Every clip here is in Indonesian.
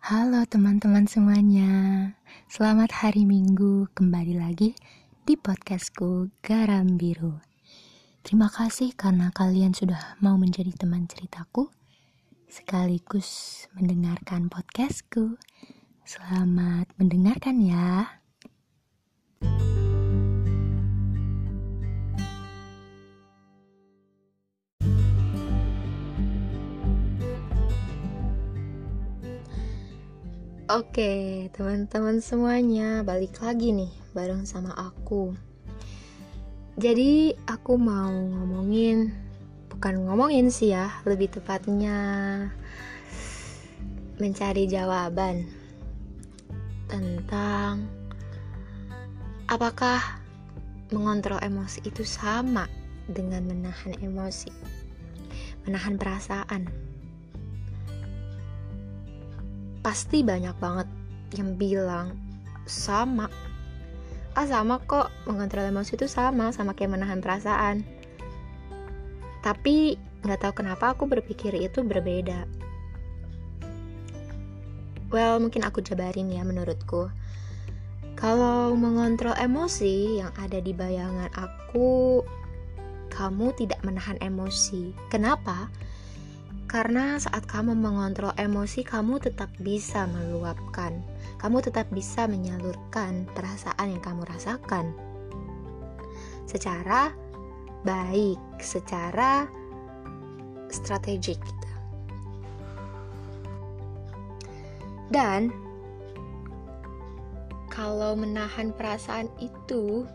Halo teman-teman semuanya, selamat hari Minggu kembali lagi di podcastku Garam Biru. Terima kasih karena kalian sudah mau menjadi teman ceritaku, sekaligus mendengarkan podcastku. Selamat mendengarkan ya. Oke, teman-teman semuanya, balik lagi nih bareng sama aku. Jadi, aku mau ngomongin, bukan ngomongin sih ya, lebih tepatnya mencari jawaban tentang apakah mengontrol emosi itu sama dengan menahan emosi, menahan perasaan pasti banyak banget yang bilang sama. Ah sama kok mengontrol emosi itu sama sama kayak menahan perasaan. Tapi nggak tahu kenapa aku berpikir itu berbeda. Well mungkin aku jabarin ya menurutku. Kalau mengontrol emosi yang ada di bayangan aku kamu tidak menahan emosi. Kenapa karena saat kamu mengontrol emosi, kamu tetap bisa meluapkan. Kamu tetap bisa menyalurkan perasaan yang kamu rasakan. Secara baik, secara strategik gitu. Dan kalau menahan perasaan itu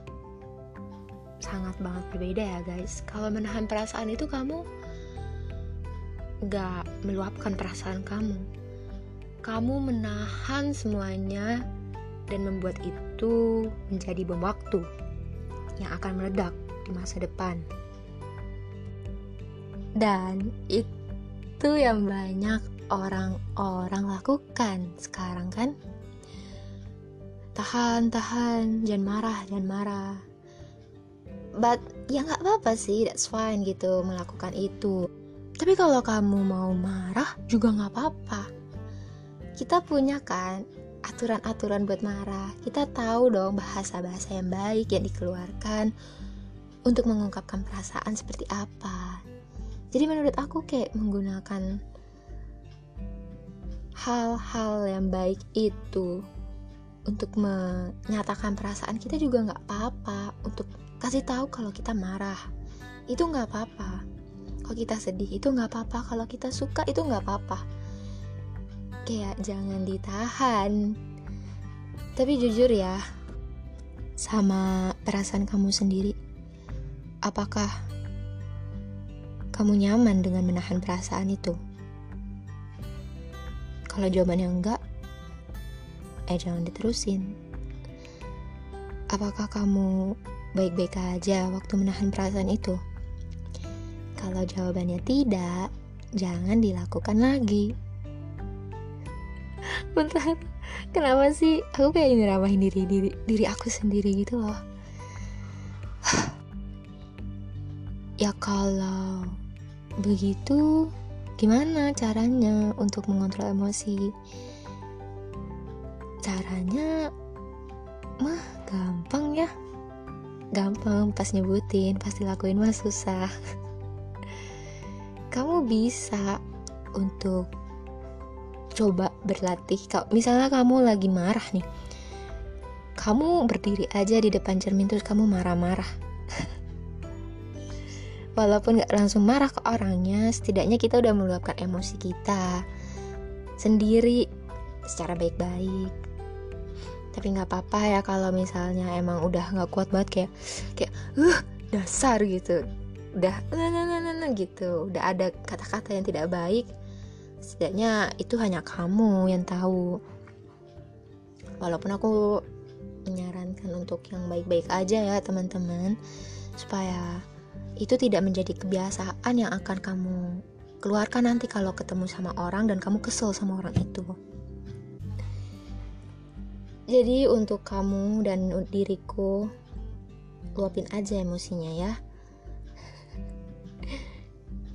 sangat banget berbeda ya guys. Kalau menahan perasaan itu kamu gak meluapkan perasaan kamu. Kamu menahan semuanya dan membuat itu menjadi bom waktu yang akan meledak di masa depan. Dan itu yang banyak orang-orang lakukan sekarang kan? Tahan, tahan, jangan marah, jangan marah. But ya nggak apa-apa sih, that's fine gitu melakukan itu. Tapi kalau kamu mau marah juga nggak apa-apa. Kita punya kan aturan-aturan buat marah. Kita tahu dong bahasa-bahasa yang baik yang dikeluarkan untuk mengungkapkan perasaan seperti apa. Jadi menurut aku kayak menggunakan hal-hal yang baik itu untuk menyatakan perasaan kita juga nggak apa-apa untuk kasih tahu kalau kita marah itu nggak apa-apa kalau kita sedih itu nggak apa-apa. Kalau kita suka itu nggak apa-apa. Kayak jangan ditahan. Tapi jujur ya sama perasaan kamu sendiri apakah kamu nyaman dengan menahan perasaan itu? Kalau jawabannya enggak eh jangan diterusin. Apakah kamu baik-baik aja waktu menahan perasaan itu kalau jawabannya tidak, jangan dilakukan lagi. Bentar, kenapa sih aku kayak nyeramahin diri diri diri aku sendiri gitu loh? ya kalau begitu, gimana caranya untuk mengontrol emosi? Caranya mah gampang ya gampang pas nyebutin pasti lakuin mah susah kamu bisa untuk coba berlatih. Kalau misalnya kamu lagi marah nih kamu berdiri aja di depan cermin terus kamu marah-marah. Walaupun gak langsung marah ke orangnya setidaknya kita udah meluapkan emosi kita sendiri secara baik-baik. Tapi nggak apa-apa ya kalau misalnya emang udah nggak kuat banget kayak kayak uh dasar gitu udah gitu. Udah ada kata-kata yang tidak baik setidaknya itu hanya kamu yang tahu. Walaupun aku menyarankan untuk yang baik-baik aja ya teman-teman supaya itu tidak menjadi kebiasaan yang akan kamu keluarkan nanti kalau ketemu sama orang dan kamu kesel sama orang itu. Jadi untuk kamu dan diriku luapin aja emosinya ya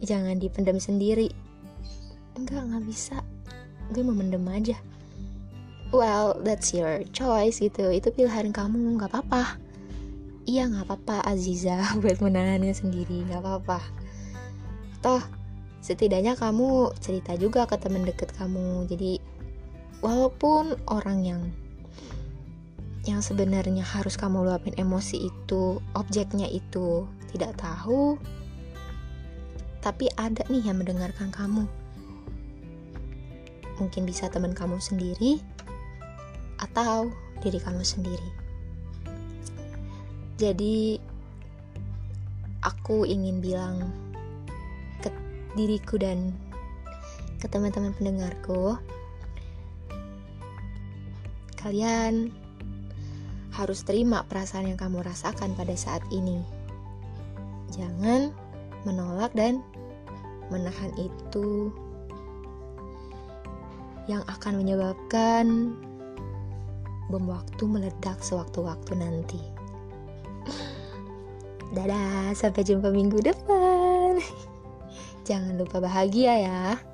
jangan dipendam sendiri. Enggak nggak bisa. Gue mau mendem aja. Well that's your choice gitu. Itu pilihan kamu nggak apa-apa. Iya nggak apa-apa Aziza buat menahannya sendiri nggak apa-apa. Toh setidaknya kamu cerita juga ke teman deket kamu. Jadi walaupun orang yang yang sebenarnya harus kamu luapin emosi itu objeknya itu tidak tahu tapi ada nih yang mendengarkan kamu mungkin bisa teman kamu sendiri atau diri kamu sendiri jadi aku ingin bilang ke diriku dan ke teman-teman pendengarku kalian harus terima perasaan yang kamu rasakan pada saat ini. Jangan menolak dan menahan itu yang akan menyebabkan bom waktu meledak sewaktu-waktu nanti. Dadah, sampai jumpa minggu depan. Jangan lupa bahagia ya.